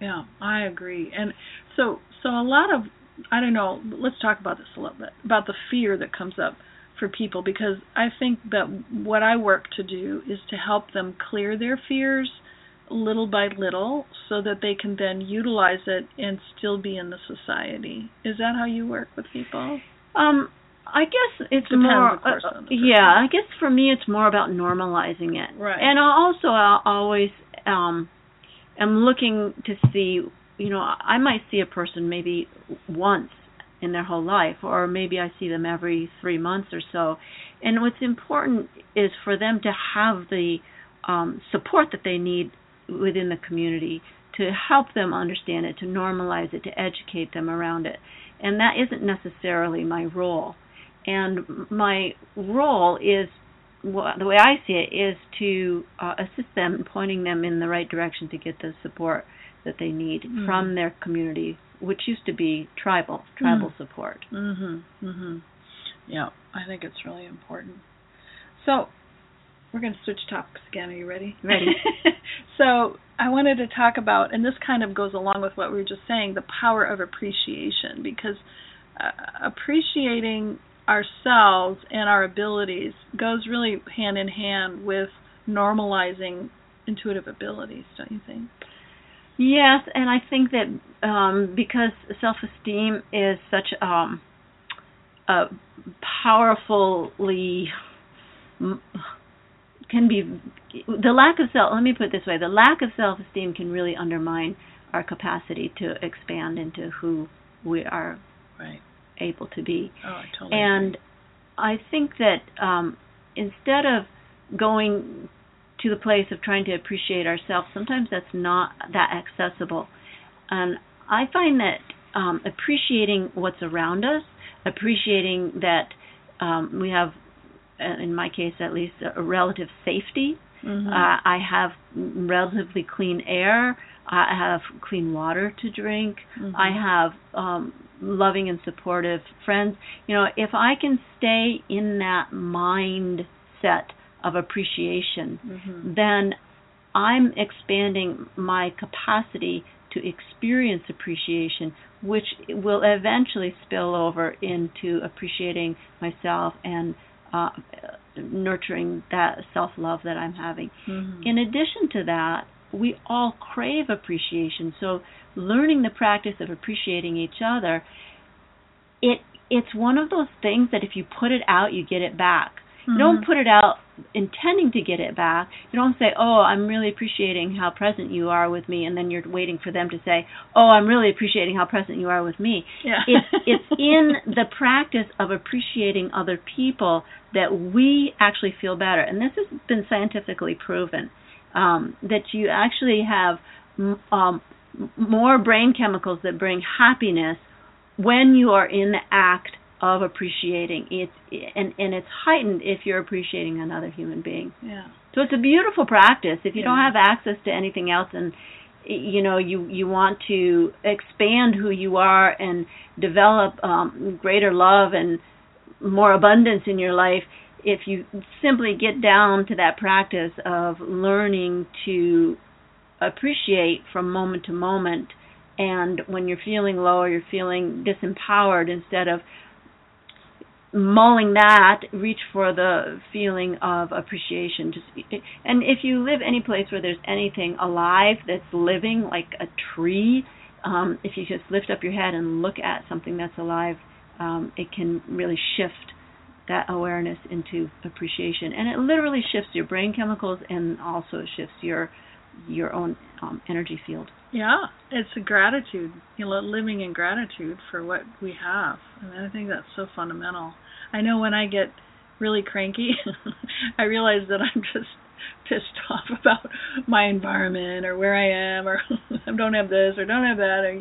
yeah, I agree. And so, so a lot of, I don't know. Let's talk about this a little bit about the fear that comes up for people because I think that what I work to do is to help them clear their fears little by little so that they can then utilize it and still be in the society. Is that how you work with people? Um, I guess it's Depends, more. uh, yeah, I guess for me it's more about normalizing it. Right. And I also I always um am looking to see. You know, I might see a person maybe once in their whole life, or maybe I see them every three months or so. And what's important is for them to have the um, support that they need within the community to help them understand it, to normalize it, to educate them around it. And that isn't necessarily my role. And my role is, wh- the way I see it, is to uh, assist them in pointing them in the right direction to get the support that they need Mhm. from their community, which used to be tribal, tribal Mhm. support. Mhm. Mhm. Yeah, I think it's really important. So, we're going to switch topics again. Are you ready? Ready. so, I wanted to talk about, and this kind of goes along with what we were just saying, the power of appreciation, because uh, appreciating ourselves and our abilities goes really hand in hand with normalizing intuitive abilities, don't you think? Yes, and I think that um, because self-esteem is such um, a powerfully m- can be the lack of self. Let me put it this way: the lack of self-esteem can really undermine our capacity to expand into who we are Right. able to be. Oh, I totally And I think that um, instead of going to the place of trying to appreciate ourselves, sometimes that's not that accessible. And I find that um, appreciating what's around us, appreciating that um, we have, in my case at least, a relative safety. Mhm. Uh, I have relatively clean air. I have clean water to drink. Mhm. I have um, loving and supportive friends. You know, if I can stay in that mindset of appreciation, Mhm. then I'm expanding my capacity to experience appreciation, which will eventually spill over into appreciating myself and uh, nurturing that self love that I'm having. Mhm. In addition to that, we all crave appreciation. So learning the practice of appreciating each other, it it's one of those things that if you put it out, you get it back. You don't put it out intending to get it back. You don't say, "Oh, I'm really appreciating how present you are with me," and then you're waiting for them to say, "Oh, I'm really appreciating how present you are with me." Yeah. it's it's in the practice of appreciating other people that we actually feel better, and this has been scientifically proven um, that you actually have m- um, more brain chemicals that bring happiness when you are in the act of appreciating. It's and and it's heightened if you're appreciating another human being. yeah. So it's a beautiful practice. If you don't have access to anything else and you know you you want to expand who you are and develop um, greater love and more abundance in your life if you simply get down to that practice of learning to appreciate from moment to moment and when you're feeling low or you're feeling disempowered instead of mulling that reach for the feeling of appreciation. Just and if you live any place where there's anything alive that's living like a tree um, if you just lift up your head and look at something that's alive um, it can really shift that awareness into appreciation. And it literally shifts your brain chemicals and also shifts your your own um, energy field Yeah, it's a gratitude, you know, living in gratitude for what we have. I And I think that's so fundamental. I know when I get really cranky, I realize that I'm just pissed off about my environment or where I am or I don't have this or don't have that or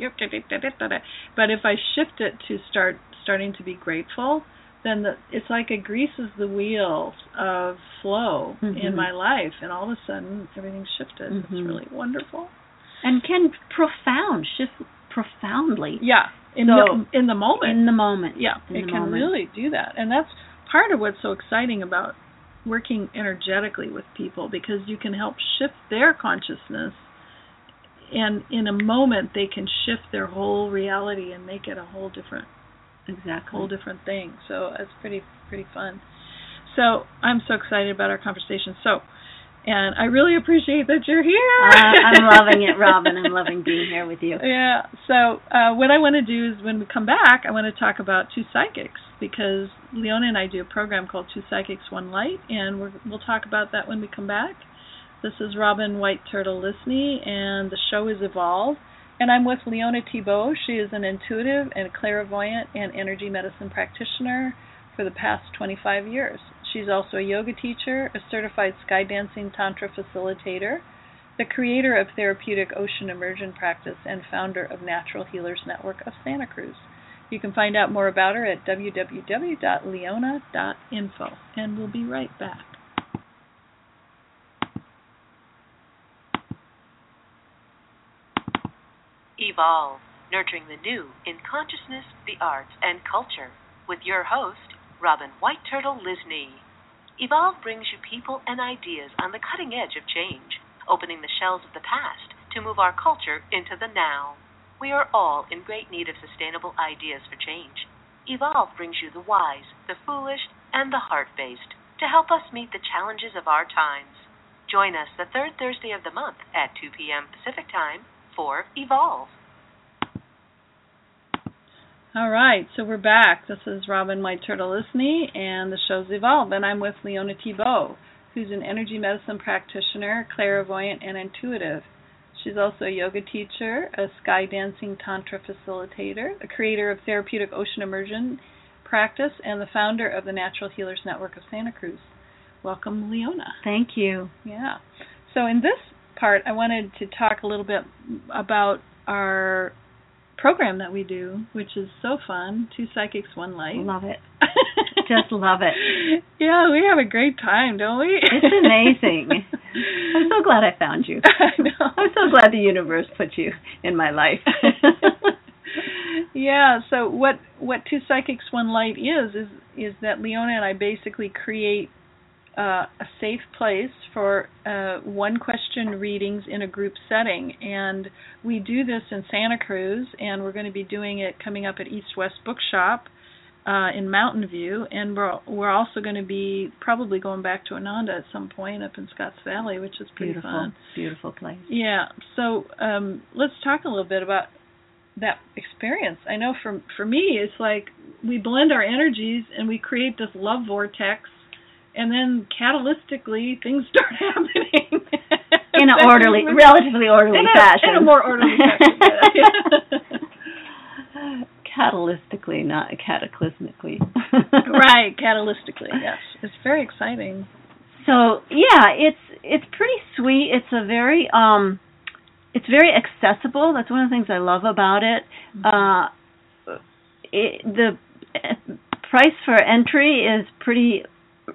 but if I shift it to start starting to be grateful, then the, it's like it greases the wheels of flow Mhm. in my life and all of a sudden everything's shifted. Mhm. It's really wonderful. and can profound shift profoundly Yeah, in So, the in the moment. in the moment yeah, in it can moment. really do that, and that's part of what's so exciting about working energetically with people because you can help shift their consciousness, and in a moment they can shift their whole reality and make it a whole different exactly whole different thing. So it's pretty pretty fun. So I'm so excited about our conversation. So. And I really appreciate that you're here. uh, I'm loving it, Robin. I'm loving being here with you. Yeah. So uh, what I want to do is when we come back, I want to talk about two psychics because Lyona and I do a program called Two Psychics One Light, and we're, we'll talk about that when we come back. This is Robin White Turtle Lysne, and the show is Evolve. And I'm with Lyona Thibault. She is an intuitive and clairvoyant and energy medicine practitioner for the past 25 years. She's also a yoga teacher, a certified sky dancing tantra facilitator, the creator of therapeutic ocean immersion practice, and founder of Natural Healers Network of Santa Cruz. You can find out more about her at www.lyona.info. And we'll be right back. Evolve, nurturing the new in consciousness, the arts, and culture, with your host, Robin White Turtle Lysne. Evolve brings you people and ideas on the cutting edge of change, opening the shells of the past to move our culture into the now. We are all in great need of sustainable ideas for change. Evolve brings you the wise, the foolish, and the heart based to help us meet the challenges of our times. Join us the third Thursday of the month at 2 p.m. Pacific Time for Evolve. All right, so we're back. This is Robin White Turtle Lysne, and the show's Evolve, and I'm with Lyona Thibault, who's an energy medicine practitioner, clairvoyant, and intuitive. She's also a yoga teacher, a sky dancing tantra facilitator, a creator of therapeutic ocean immersion practice, and the founder of the Natural Healers Network of Santa Cruz. Welcome, Lyona. Thank you. Yeah. So in this part, I wanted to talk a little bit about our program that we do, which is so fun. Two psychics, one light. Love it. Just love it. Yeah, we have a great time, don't we? It's amazing. I'm so glad I found you. I know. I'm so glad the universe put you in my life. yeah. So what what two psychics one light is is is that Lyona and I basically create uh, a safe place for uh, one question readings in a group setting, and we do this in Santa Cruz, and we're going to be doing it coming up at East West Bookshop. Uh, in Mountain View, and we're we're also going to be probably going back to Ananda at some point up in Scotts Valley, which is pretty beautiful, fun. beautiful place. Yeah. So um, let's talk a little bit about that experience. I know for for me, it's like we blend our energies and we create this love vortex, and then catalytically things start happening in an orderly, relatively orderly in a, fashion. In a more orderly fashion. catalytically, not cataclysmically. right, catalytically. Yes, it's very exciting. So yeah, it's it's pretty sweet. It's a very um it's very accessible. That's one of the things I love about it. Uh, it the price for entry is pretty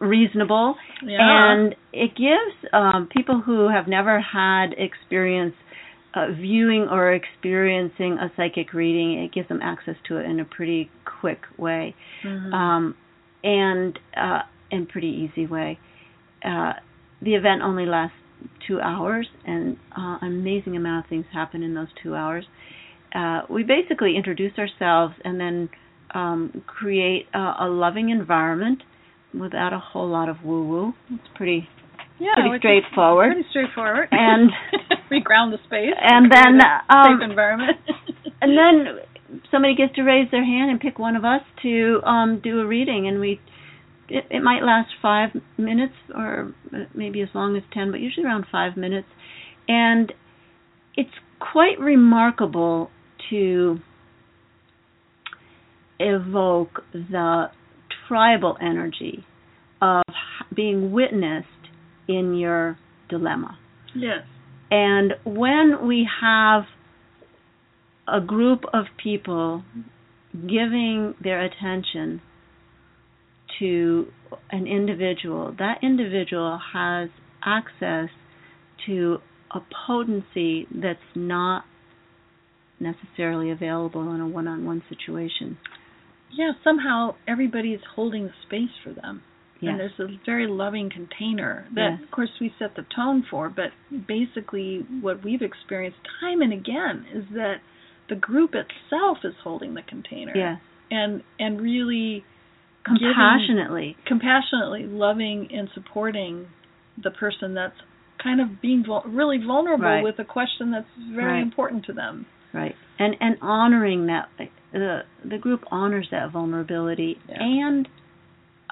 reasonable, Yeah. and it gives um, people who have never had experience uh, viewing or experiencing a psychic reading. It gives them access to it in a pretty quick way, Mhm. um, and uh, in pretty easy way. Uh, the event only lasts two hours, and uh, an amazing amount of things happen in those two hours. Uh, we basically introduce ourselves and then um, create a, a loving environment without a whole lot of woo woo. It's pretty yeah, pretty straightforward. Pretty straightforward. And- we ground the space. and then, um, safe environment. and then somebody gets to raise their hand and pick one of us to um, do a reading, and we it, it might last five minutes or maybe as long as ten, but usually around five minutes, and it's quite remarkable to evoke the tribal energy of being witnessed in your dilemma. yes. And when we have a group of people giving their attention to an individual, that individual has access to a potency that's not necessarily available in a one on one situation. Yeah, somehow everybody is holding the space for them. Yes. And there's a very loving container that, Yes. of course, we set the tone for. But basically, what we've experienced time and again is that the group itself is holding the container. Yes. And and really giving- Compassionately. compassionately loving and supporting the person that's kind of being vul- really vulnerable Right. with a question that's very Right. important to them. Right. And and honoring that the the group honors that vulnerability Yeah. and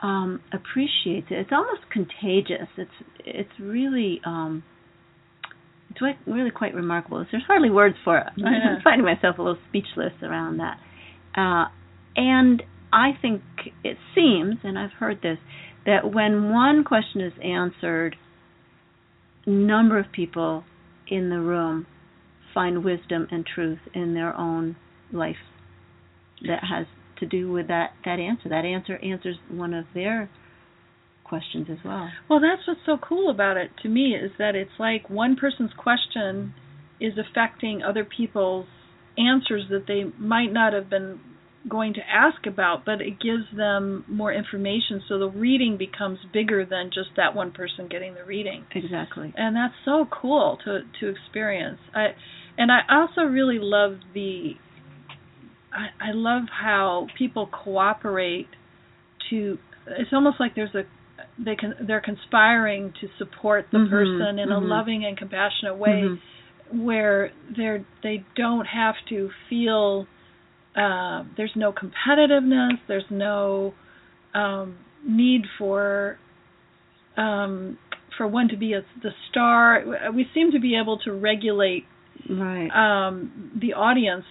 um appreciates it. It's almost contagious. It's it's really um it's really quite remarkable. There's hardly words for it. Yeah. I'm finding myself a little speechless around that. Uh and I think it seems, and I've heard this, that when one question is answered, a number of people in the room find wisdom and truth in their own life that has to do with that that answer. That answer answers one of their questions as well. Well, that's what's so cool about it to me is that it's like one person's question is affecting other people's answers that they might not have been going to ask about, but it gives them more information so the reading becomes bigger than just that one person getting the reading. Exactly. And that's so cool to to experience. I and I also really love the I, I love how people cooperate to it's almost like there's a they can they're conspiring to support the Mhm, person in a mhm. loving and compassionate way Mhm. where they're they don't have to feel uh, there's no competitiveness there's no um, need for um, for one to be a, the star we seem to be able to regulate Right. um, the audience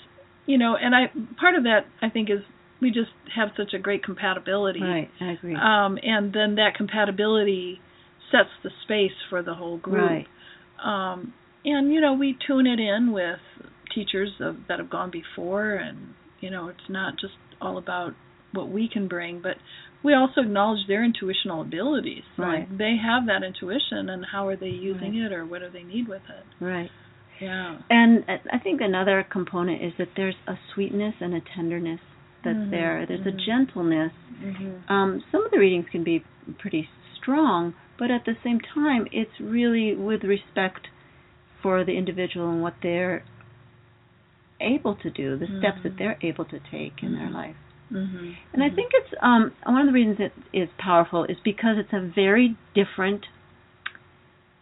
you know and I part of that I think is we just have such a great compatibility right. I agree. um, and then that compatibility sets the space for the whole group right. um, and you know we tune it in with teachers of, that have gone before, and you know, it's not just all about what we can bring, but we also acknowledge their intuitional abilities. Right. Like they have that intuition, and how are they using Right. it, or what do they need with it? Right. Yeah. And I think another component is that there's a sweetness and a tenderness that's Mhm, there. There's a mhm. gentleness. Mm-hmm. Um, some of the readings can be pretty strong, but at the same time, it's really with respect for the individual and what they're able to do, the steps that they're able to take in their life. Mm-hmm. And I think it's um, one of the reasons it is powerful is because it's a very different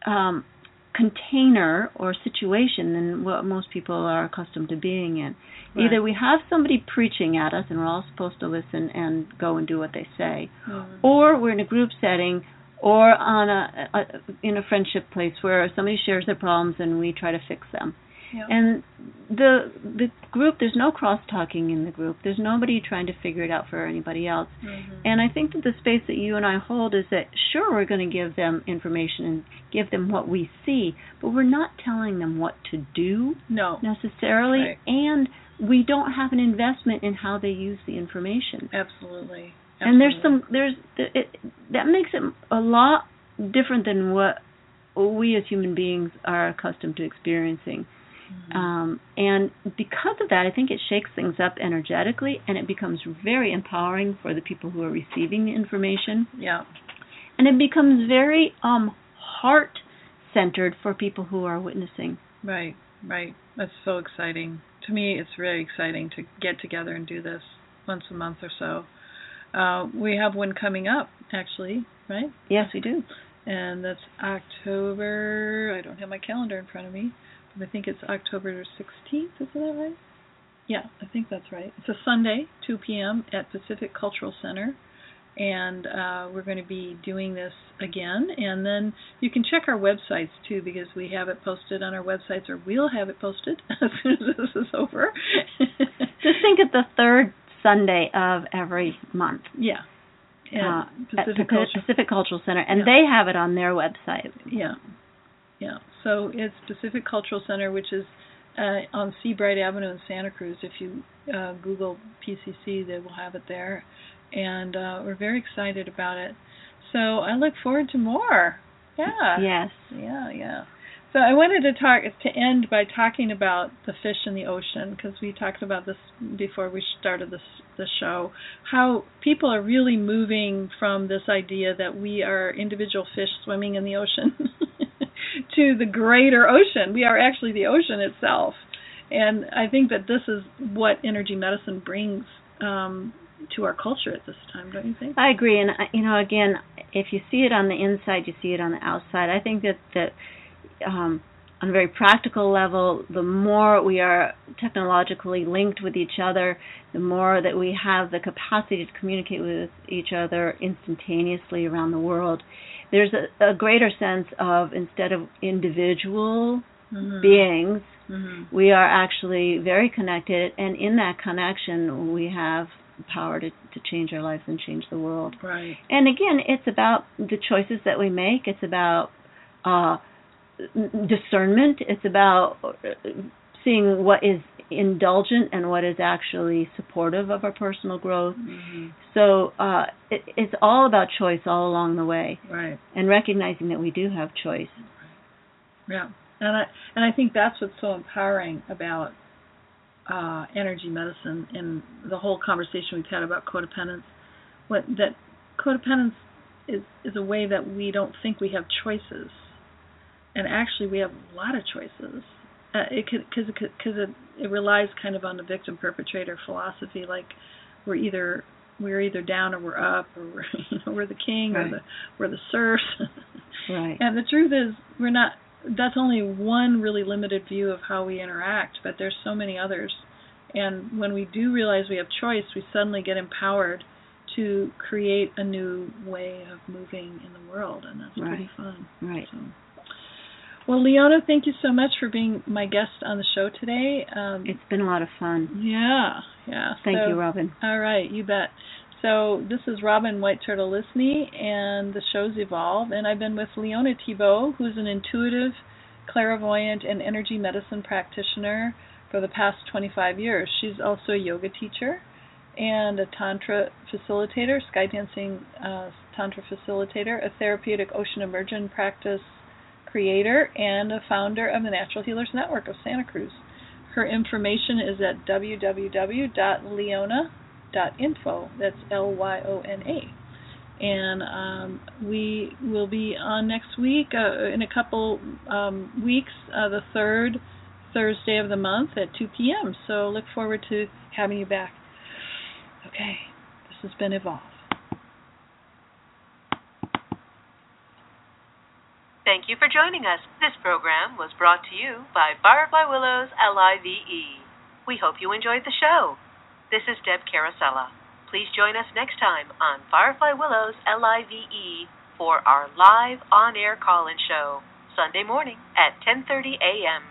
um, container or situation than what most people are accustomed to being in. Right. Either we have somebody preaching at us and we're all supposed to listen and go and do what they say, Mhm. or we're in a group setting or on a, a in a friendship place where somebody shares their problems and we try to fix them. Yeah. And the the group there's no cross talking in the group. There's nobody trying to figure it out for anybody else. Mhm. And I think that the space that you and I hold is that sure we're going to give them information and give them what we see, but we're not telling them what to do no, necessarily Right. and we don't have an investment in how they use the information. absolutely. And there's some there's it, that makes it a lot different than what we as human beings are accustomed to experiencing. Mhm. Um, and because of that, I think it shakes things up energetically, and it becomes very empowering for the people who are receiving the information, yeah. and it becomes very um, heart centered for people who are witnessing. Right, right. That's so exciting. To me, it's really exciting to get together and do this once a month or so. Uh, we have one coming up, actually, right? Yes, we do. And that's October. I don't have my calendar in front of me, I think it's October 16th. Isn't that right? Yeah, I think that's right. It's a Sunday, 2 p.m. at Pacific Cultural Center. And uh, we're going to be doing this again. And then you can check our websites too, because we have it posted on our websites, or we'll have it posted as soon as this is over. Just think of the third Sunday of every month. yeah. Uh, at Pacific Pacific, Cultural Pacific Cultural Center, and Yeah. they have it on their website. Yeah, yeah. So it's Pacific Cultural Center, which is uh, on Seabright Avenue in Santa Cruz. If you uh, Google PCC, they will have it there, and uh, we're very excited about it. So I look forward to more. Yeah, Yes. yeah, yeah. So I wanted to talk to end by talking about the fish in the ocean because we talked about this before we started this the show. How people are really moving from this idea that we are individual fish swimming in the ocean to the greater ocean. We are actually the ocean itself, and I think that this is what energy medicine brings um, to our culture at this time. Don't you think? I agree, and you know, again, if you see it on the inside, you see it on the outside. I think that that um, on a very practical level, the more we are technologically linked with each other, the more that we have the capacity to communicate with each other instantaneously around the world. There's a, a greater sense of instead of individual Mhm. beings, Mhm. we are actually very connected, and in that connection, we have power to, to change our lives and change the world. Right. And again, it's about the choices that we make. It's about uh, discernment. It's about seeing what is indulgent and what is actually supportive of our personal growth. Mhm. So uh, it, it's all about choice all along the way, Right. and recognizing that we do have choice. Yeah, and I and I think that's what's so empowering about uh, energy medicine and the whole conversation we've had about codependence. What that codependence is is a way that we don't think we have choices, and actually we have a lot of choices. Uh, it could because because it, it relies kind of on the victim perpetrator philosophy, like we're either we're either down or we're up, or we're you know we're the king or the we're the serfs. Right. And the truth is, we're not. That's only one really limited view of how we interact, but there's so many others. And when we do realize we have choice, we suddenly get empowered to create a new way of moving in the world, and that's pretty fun. Right. So. Well, Lyona, thank you so much for being my guest on the show today. Um, It's been a lot of fun. yeah, yeah. Thank so- you, Robin. all right, you bet. So this is Robin White Turtle Lysne, and the show's Evolve, and I've been with Leona Thibault, who's an intuitive, clairvoyant, and energy medicine practitioner. for the past 25 years. She's also a yoga teacher and a tantra facilitator, sky dancing uh, tantra facilitator, a therapeutic ocean immersion practice creator, and a founder of the Natural Healers Network of Santa Cruz. Her information is at www.lyona.info. That's L Y O N A. And um, we will be on next week, uh, in a couple um, weeks, uh, the third Thursday of the month at 2 p.m. So look forward to having you back. Okay, this has been Evolve. Thank you for joining us. This program was brought to you by Firefly Willows LIVE. We hope you enjoyed the show. This is Deb Carosella. Please join us next time on Firefly Willows LIVE for our live on-air call-in show Sunday morning at 10:30 a.m.